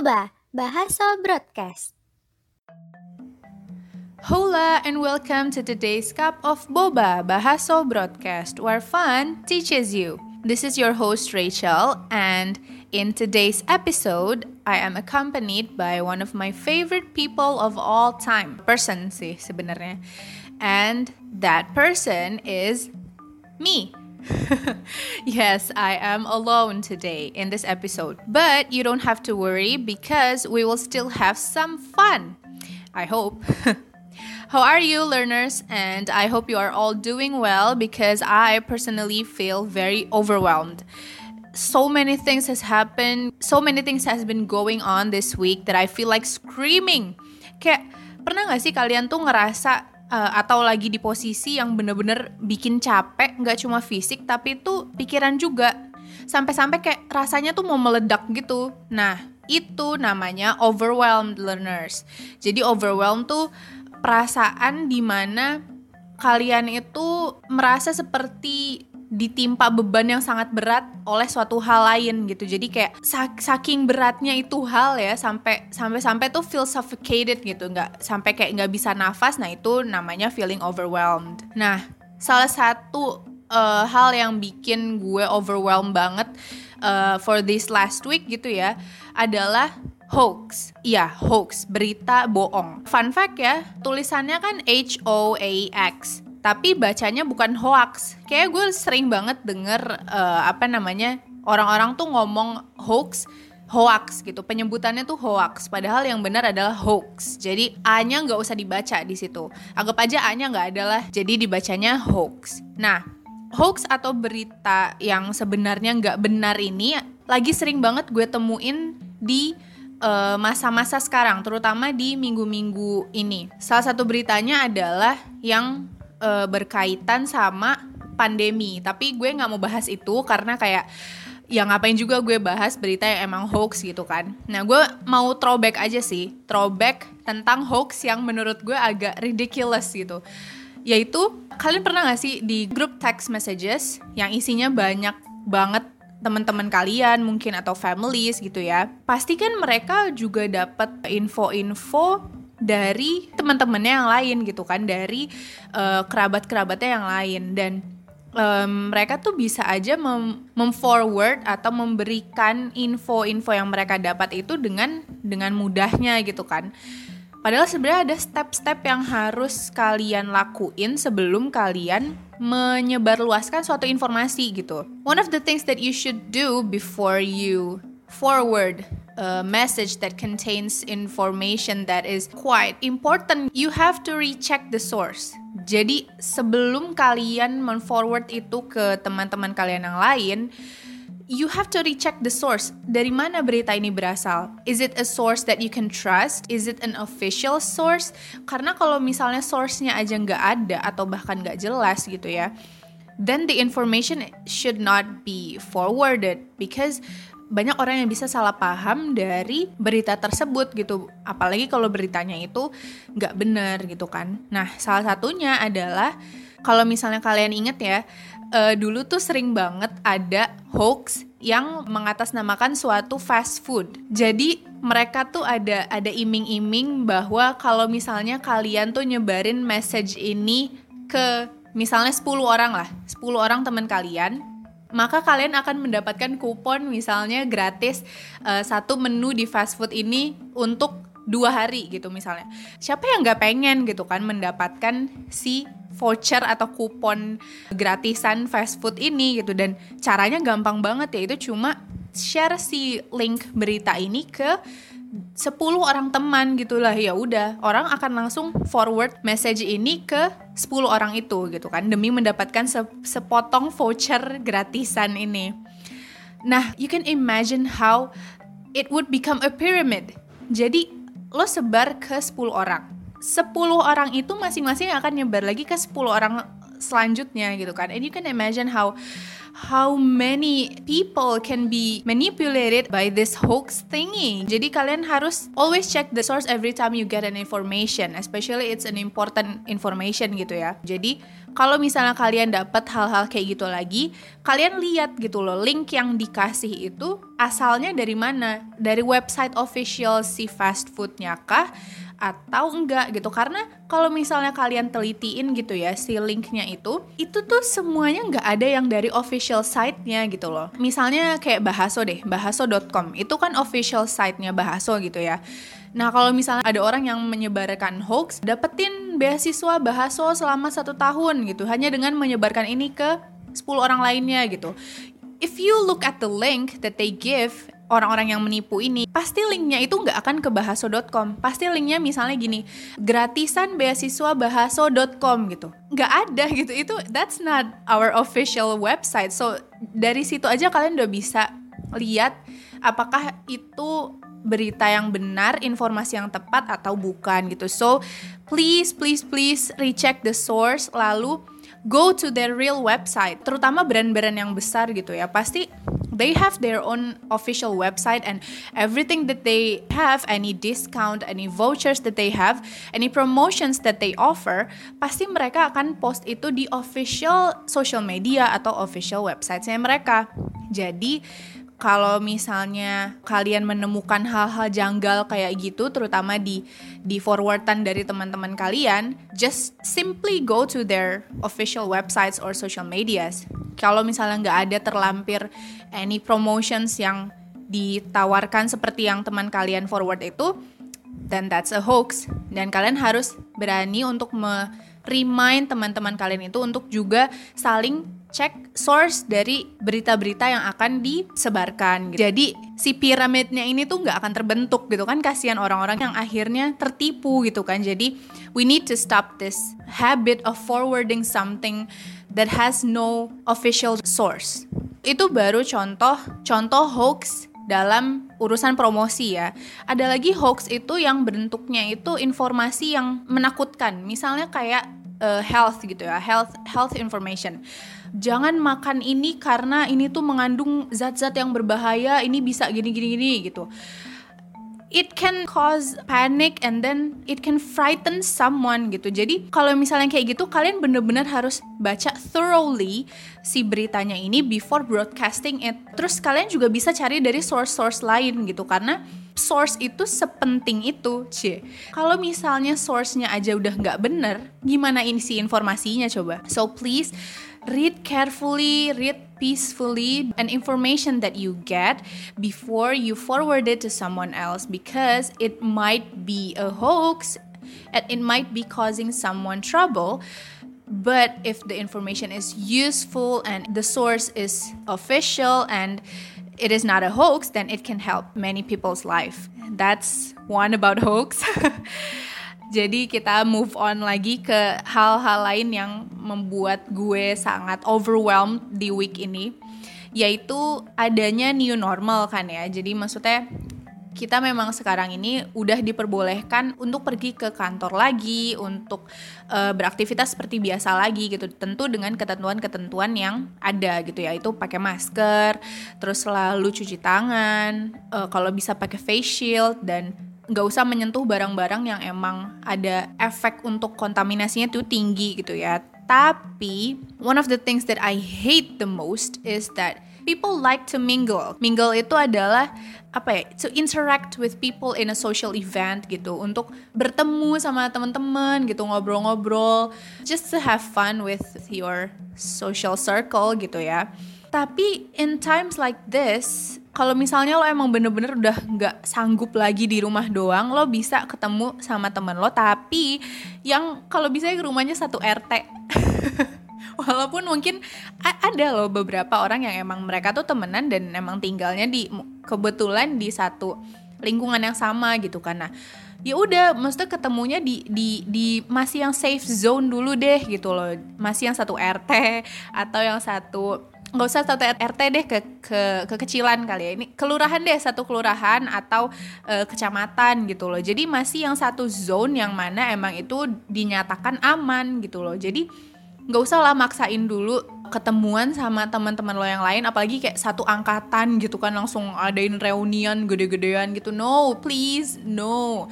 Boba, Bahasa Broadcast. Hola and welcome to today's cup of Boba, Bahaso Broadcast, where fun teaches you. This is your host Rachel, and in today's episode, I am accompanied by one of my favorite people of all time. Person sih sebenarnya. And that person is me. yes, I am alone today in this episode. But you don't have to worry because we will still have some fun. I hope. How are you, learners? And I hope you are all doing well because I personally feel very overwhelmed. So many things has happened, so many things has been going on this week that I feel like screaming. Kayak pernah gak sih kalian tuh ngerasa uh, atau lagi di posisi yang bener-bener bikin capek, nggak cuma fisik tapi itu pikiran juga. Sampai-sampai kayak rasanya tuh mau meledak gitu. Nah, itu namanya overwhelmed learners. Jadi overwhelmed tuh perasaan di mana kalian itu merasa seperti ditimpa beban yang sangat berat oleh suatu hal lain gitu. Jadi kayak saking beratnya itu hal ya sampai sampai sampai tuh feel suffocated gitu, nggak sampai kayak nggak bisa nafas. Nah itu namanya feeling overwhelmed. Nah salah satu uh, hal yang bikin gue overwhelmed banget uh, for this last week gitu ya adalah hoax. Iya, hoax, berita bohong. Fun fact ya, tulisannya kan H O A X. Tapi bacanya bukan hoax. Kayak gue sering banget denger uh, apa namanya orang-orang tuh ngomong hoax hoax gitu. Penyebutannya tuh hoax. Padahal yang benar adalah hoax. Jadi a-nya nggak usah dibaca di situ. Anggap aja a-nya nggak adalah jadi dibacanya hoax. Nah hoax atau berita yang sebenarnya nggak benar ini lagi sering banget gue temuin di Eh, masa-masa sekarang, terutama di minggu-minggu ini. Salah satu beritanya adalah yang uh, berkaitan sama pandemi. Tapi gue nggak mau bahas itu karena kayak ya ngapain juga gue bahas berita yang emang hoax gitu kan. Nah gue mau throwback aja sih, throwback tentang hoax yang menurut gue agak ridiculous gitu. Yaitu kalian pernah gak sih di grup text messages yang isinya banyak banget teman-teman kalian mungkin atau families gitu ya pastikan mereka juga dapat info-info dari teman-temannya yang lain gitu kan dari uh, kerabat-kerabatnya yang lain dan um, mereka tuh bisa aja mem memforward atau memberikan info-info yang mereka dapat itu dengan dengan mudahnya gitu kan Padahal sebenarnya ada step-step yang harus kalian lakuin sebelum kalian menyebarluaskan suatu informasi gitu. One of the things that you should do before you forward a message that contains information that is quite important, you have to recheck the source. Jadi sebelum kalian men-forward itu ke teman-teman kalian yang lain, you have to recheck the source. Dari mana berita ini berasal? Is it a source that you can trust? Is it an official source? Karena kalau misalnya source-nya aja nggak ada atau bahkan nggak jelas gitu ya, then the information should not be forwarded because banyak orang yang bisa salah paham dari berita tersebut gitu. Apalagi kalau beritanya itu nggak benar gitu kan. Nah, salah satunya adalah kalau misalnya kalian inget ya, uh, dulu tuh sering banget ada hoax yang mengatasnamakan suatu fast food. Jadi mereka tuh ada ada iming-iming bahwa kalau misalnya kalian tuh nyebarin message ini ke misalnya 10 orang lah, 10 orang teman kalian, maka kalian akan mendapatkan kupon misalnya gratis uh, satu menu di fast food ini untuk dua hari gitu misalnya. Siapa yang nggak pengen gitu kan mendapatkan si voucher atau kupon gratisan fast food ini gitu dan caranya gampang banget ya itu cuma share si link berita ini ke 10 orang teman gitulah ya udah orang akan langsung forward message ini ke 10 orang itu gitu kan demi mendapatkan se sepotong voucher gratisan ini. Nah, you can imagine how it would become a pyramid. Jadi lo sebar ke 10 orang 10 orang itu masing-masing akan nyebar lagi ke 10 orang selanjutnya gitu kan and you can imagine how how many people can be manipulated by this hoax thingy. Jadi kalian harus always check the source every time you get an information, especially it's an important information gitu ya. Jadi kalau misalnya kalian dapat hal-hal kayak gitu lagi, kalian lihat gitu loh link yang dikasih itu asalnya dari mana? Dari website official si fast foodnya kah? Atau enggak gitu. Karena kalau misalnya kalian telitiin gitu ya si linknya itu itu tuh semuanya nggak ada yang dari official site-nya gitu loh. Misalnya kayak bahaso deh bahaso.com itu kan official site-nya bahaso gitu ya. Nah kalau misalnya ada orang yang menyebarkan hoax, dapetin beasiswa bahaso selama satu tahun gitu, hanya dengan menyebarkan ini ke 10 orang lainnya gitu. If you look at the link that they give, orang-orang yang menipu ini pasti linknya itu nggak akan ke bahaso.com pasti linknya misalnya gini gratisan beasiswa bahaso.com gitu. Nggak ada gitu itu that's not our official website. So dari situ aja kalian udah bisa lihat apakah itu berita yang benar, informasi yang tepat atau bukan gitu. So, please please please recheck the source. Lalu go to their real website. Terutama brand-brand yang besar gitu ya. Pasti they have their own official website and everything that they have any discount any vouchers that they have any promotions that they offer pasti mereka akan post itu di official social media atau official websitenya mereka jadi kalau misalnya kalian menemukan hal-hal janggal kayak gitu terutama di di forwardan dari teman-teman kalian just simply go to their official websites or social medias. Kalau misalnya nggak ada terlampir any promotions yang ditawarkan seperti yang teman kalian forward itu then that's a hoax. Dan kalian harus berani untuk me remind teman-teman kalian itu untuk juga saling cek source dari berita-berita yang akan disebarkan. Gitu. Jadi si piramidnya ini tuh nggak akan terbentuk gitu kan kasihan orang-orang yang akhirnya tertipu gitu kan. Jadi we need to stop this habit of forwarding something that has no official source. Itu baru contoh contoh hoax dalam urusan promosi ya. Ada lagi hoax itu yang bentuknya itu informasi yang menakutkan. Misalnya kayak uh, health gitu ya, health health information. Jangan makan ini karena ini tuh mengandung zat-zat yang berbahaya ini bisa gini gini gini gitu it can cause panic and then it can frighten someone gitu. Jadi kalau misalnya kayak gitu kalian bener-bener harus baca thoroughly si beritanya ini before broadcasting it. Terus kalian juga bisa cari dari source-source lain gitu karena source itu sepenting itu, c. Kalau misalnya source-nya aja udah nggak bener, gimana ini si informasinya coba? So please read carefully, read peacefully, and information that you get before you forward it to someone else because it might be a hoax and it might be causing someone trouble. But if the information is useful and the source is official and it is not a hoax, then it can help many people's life. That's one about hoax. Jadi kita move on lagi ke hal-hal lain yang membuat gue sangat overwhelmed di week ini yaitu adanya new normal kan ya. Jadi maksudnya kita memang sekarang ini udah diperbolehkan untuk pergi ke kantor lagi, untuk uh, beraktivitas seperti biasa lagi gitu. Tentu dengan ketentuan-ketentuan yang ada gitu ya. Itu pakai masker, terus selalu cuci tangan, uh, kalau bisa pakai face shield dan nggak usah menyentuh barang-barang yang emang ada efek untuk kontaminasinya tuh tinggi gitu ya. Tapi one of the things that I hate the most is that people like to mingle. Mingle itu adalah apa ya? To interact with people in a social event gitu, untuk bertemu sama teman-teman gitu, ngobrol-ngobrol, just to have fun with your social circle gitu ya. Tapi in times like this, kalau misalnya lo emang bener-bener udah nggak sanggup lagi di rumah doang, lo bisa ketemu sama temen lo. Tapi yang kalau bisa ke rumahnya satu RT. Walaupun mungkin ada loh beberapa orang yang emang mereka tuh temenan dan emang tinggalnya di kebetulan di satu lingkungan yang sama gitu karena ya udah maksudnya ketemunya di di di masih yang safe zone dulu deh gitu loh masih yang satu RT atau yang satu nggak usah satu RT deh ke ke kekecilan kali ya. Ini kelurahan deh satu kelurahan atau e, kecamatan gitu loh. Jadi masih yang satu zone yang mana emang itu dinyatakan aman gitu loh. Jadi nggak usah lah maksain dulu ketemuan sama teman-teman lo yang lain. Apalagi kayak satu angkatan gitu kan langsung adain reunian gede-gedean gitu. No please no.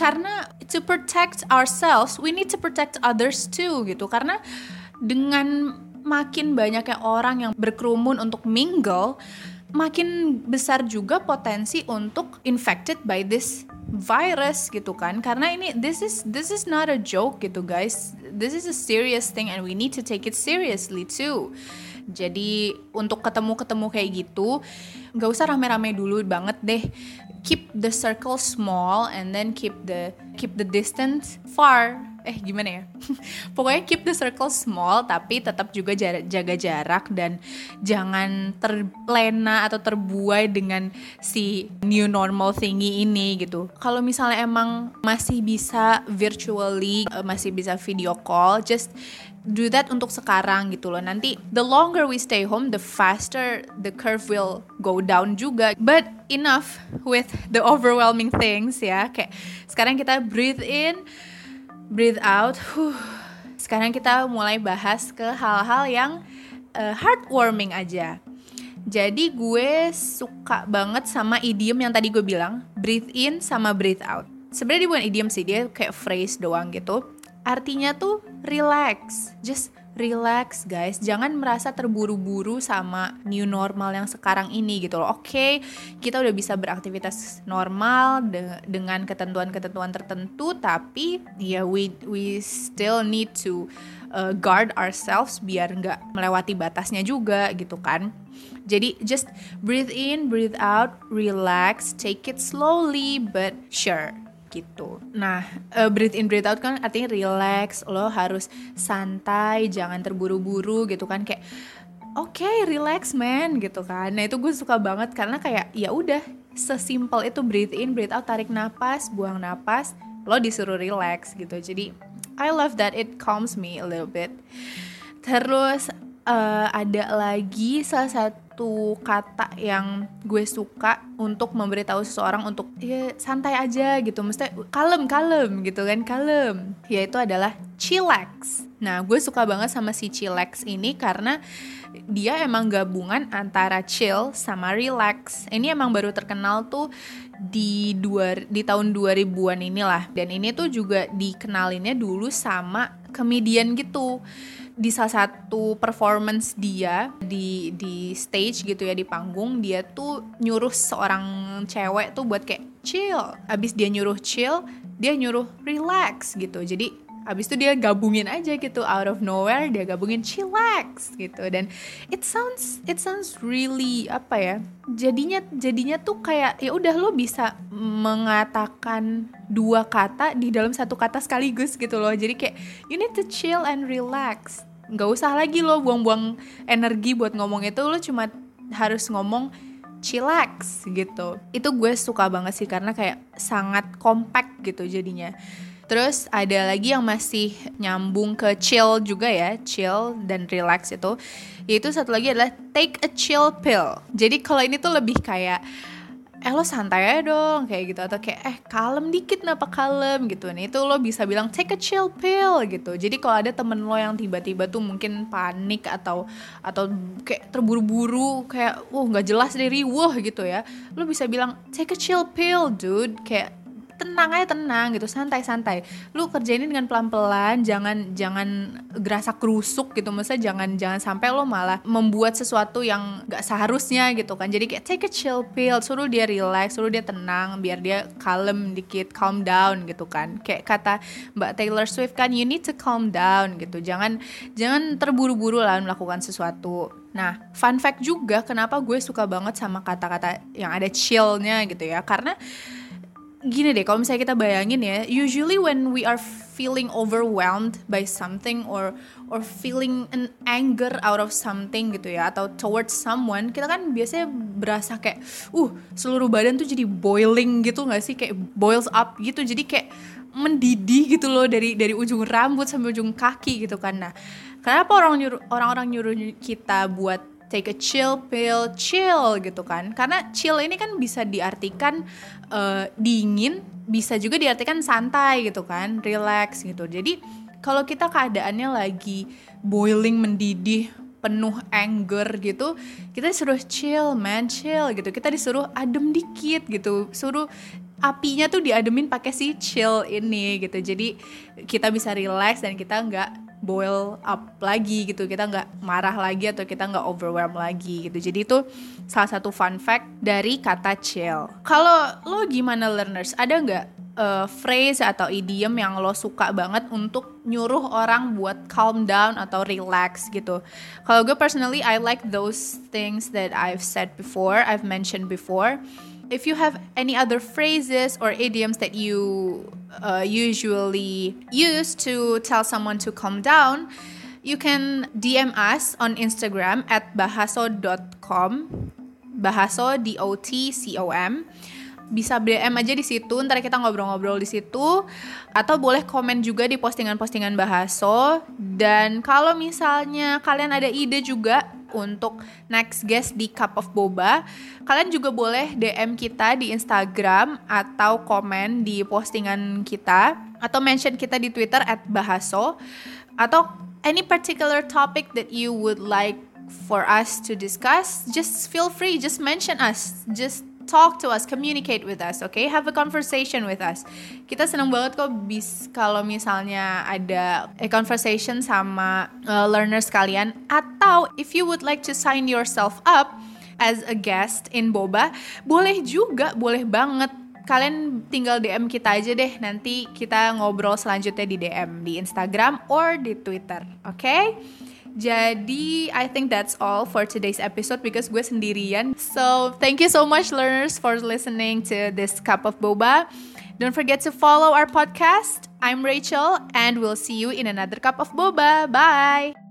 Karena to protect ourselves we need to protect others too gitu. Karena dengan makin banyaknya orang yang berkerumun untuk mingle makin besar juga potensi untuk infected by this virus gitu kan. Karena ini this is this is not a joke gitu guys. This is a serious thing and we need to take it seriously too. Jadi untuk ketemu-ketemu kayak gitu nggak usah rame-rame dulu banget deh. Keep the circle small and then keep the keep the distance far eh gimana ya pokoknya keep the circle small tapi tetap juga jaga jarak dan jangan terlena atau terbuai dengan si new normal thingy ini gitu kalau misalnya emang masih bisa virtually eh, masih bisa video call just do that untuk sekarang gitu loh. Nanti the longer we stay home, the faster the curve will go down juga. But enough with the overwhelming things ya. Kayak sekarang kita breathe in, breathe out. Huh. Sekarang kita mulai bahas ke hal-hal yang uh, heartwarming aja. Jadi gue suka banget sama idiom yang tadi gue bilang, breathe in sama breathe out. Sebenarnya dia bukan idiom sih, dia kayak phrase doang gitu. Artinya tuh relax, just relax guys. Jangan merasa terburu-buru sama new normal yang sekarang ini gitu loh. Oke okay, kita udah bisa beraktivitas normal de dengan ketentuan-ketentuan tertentu tapi ya yeah, we we still need to uh, guard ourselves biar nggak melewati batasnya juga gitu kan. Jadi just breathe in breathe out relax take it slowly but sure gitu. Nah, uh, breathe in breathe out kan artinya relax, lo harus santai, jangan terburu-buru gitu kan kayak oke, okay, relax man gitu kan. Nah, itu gue suka banget karena kayak ya udah sesimpel itu breathe in, breathe out, tarik napas, buang napas, lo disuruh relax gitu. Jadi I love that it calms me a little bit. Terus uh, ada lagi salah satu satu kata yang gue suka untuk memberitahu seseorang untuk ya santai aja gitu. Mesti kalem kalem gitu kan kalem. Yaitu adalah chillax. Nah gue suka banget sama si chillax ini karena dia emang gabungan antara chill sama relax. Ini emang baru terkenal tuh di dua di tahun 2000-an inilah. Dan ini tuh juga dikenalinnya dulu sama komedian gitu di salah satu performance dia di di stage gitu ya di panggung dia tuh nyuruh seorang cewek tuh buat kayak chill. Abis dia nyuruh chill dia nyuruh relax gitu. Jadi abis itu dia gabungin aja gitu. Out of nowhere dia gabungin chillax gitu. Dan it sounds it sounds really apa ya jadinya jadinya tuh kayak ya udah lo bisa mengatakan dua kata di dalam satu kata sekaligus gitu loh. Jadi kayak you need to chill and relax nggak usah lagi lo buang-buang energi buat ngomong itu lo cuma harus ngomong chillax gitu itu gue suka banget sih karena kayak sangat compact gitu jadinya Terus ada lagi yang masih nyambung ke chill juga ya, chill dan relax itu. Yaitu satu lagi adalah take a chill pill. Jadi kalau ini tuh lebih kayak eh lo santai aja dong kayak gitu. Atau kayak eh kalem dikit napa kalem? Gitu. Nih itu lo bisa bilang take a chill pill gitu. Jadi kalau ada temen lo yang tiba-tiba tuh mungkin panik atau atau kayak terburu-buru kayak wah nggak jelas dari wah gitu ya. Lo bisa bilang take a chill pill dude. Kayak tenang aja tenang gitu santai-santai. Lu kerjain dengan pelan-pelan jangan jangan gerasa kerusuk gitu maksudnya jangan jangan sampai lo malah membuat sesuatu yang gak seharusnya gitu kan. Jadi kayak take a chill pill suruh dia relax suruh dia tenang biar dia kalem dikit calm down gitu kan. Kayak kata Mbak Taylor Swift kan you need to calm down gitu. Jangan jangan terburu-buru lah melakukan sesuatu. Nah, fun fact juga kenapa gue suka banget sama kata-kata yang ada chillnya gitu ya. Karena gini deh kalau misalnya kita bayangin ya usually when we are feeling overwhelmed by something or or feeling an anger out of something gitu ya atau towards someone kita kan biasanya berasa kayak uh seluruh badan tuh jadi boiling gitu nggak sih? Kayak boils up gitu jadi kayak mendidih gitu loh dari dari ujung rambut sampai ujung kaki gitu kan. Nah kenapa orang nyuruh orang-orang nyuruh kita buat take a chill pill, chill gitu kan. Karena chill ini kan bisa diartikan uh, dingin, bisa juga diartikan santai gitu kan, relax gitu. Jadi kalau kita keadaannya lagi boiling mendidih penuh anger gitu kita disuruh chill man chill gitu kita disuruh adem dikit gitu suruh apinya tuh diademin pakai si chill ini gitu jadi kita bisa relax dan kita nggak boil up lagi gitu kita nggak marah lagi atau kita nggak overwhelm lagi gitu jadi itu salah satu fun fact dari kata chill kalau lo gimana learners ada nggak uh, phrase atau idiom yang lo suka banget untuk nyuruh orang buat calm down atau relax gitu. Kalau gue personally I like those things that I've said before, I've mentioned before. If you have any other phrases or idioms that you uh, usually use to tell someone to calm down, you can DM us on Instagram at bahaso.com bahaso d o t c o m. Bisa DM aja di situ, ntar kita ngobrol-ngobrol di situ. Atau boleh komen juga di postingan-postingan Bahaso. Dan kalau misalnya kalian ada ide juga untuk next guest di Cup of Boba, kalian juga boleh DM kita di Instagram atau komen di postingan kita atau mention kita di Twitter at Bahaso atau any particular topic that you would like for us to discuss, just feel free, just mention us, just talk to us, communicate with us, okay? Have a conversation with us. Kita senang banget kok bis kalau misalnya ada a conversation sama uh, learners kalian atau if you would like to sign yourself up as a guest in Boba, boleh juga, boleh banget kalian tinggal DM kita aja deh nanti kita ngobrol selanjutnya di DM di Instagram or di Twitter oke okay? Jadi I think that's all for today's episode because gue sendirian. So thank you so much learners for listening to this cup of boba. Don't forget to follow our podcast. I'm Rachel and we'll see you in another cup of boba. Bye.